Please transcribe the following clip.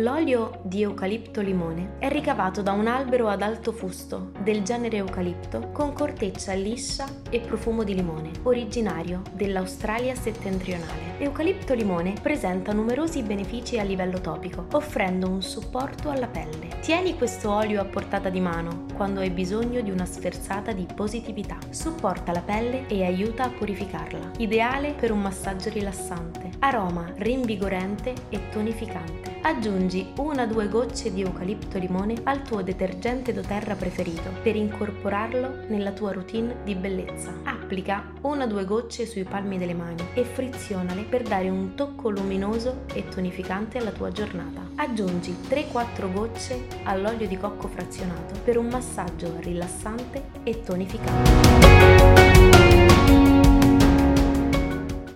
L'olio di eucalipto limone è ricavato da un albero ad alto fusto del genere eucalipto con corteccia liscia e profumo di limone, originario dell'Australia settentrionale. Eucalipto limone presenta numerosi benefici a livello topico, offrendo un supporto alla pelle. Tieni questo olio a portata di mano quando hai bisogno di una sferzata di positività. Supporta la pelle e aiuta a purificarla. Ideale per un massaggio rilassante. Aroma rinvigorente e tonificante. Aggiungi una o due gocce di eucalipto limone al tuo detergente doTERRA preferito per incorporarlo nella tua routine di bellezza. Applica una o due gocce sui palmi delle mani e frizionale per dare un tocco luminoso e tonificante alla tua giornata. Aggiungi 3-4 gocce all'olio di cocco frazionato per un massaggio rilassante e tonificante.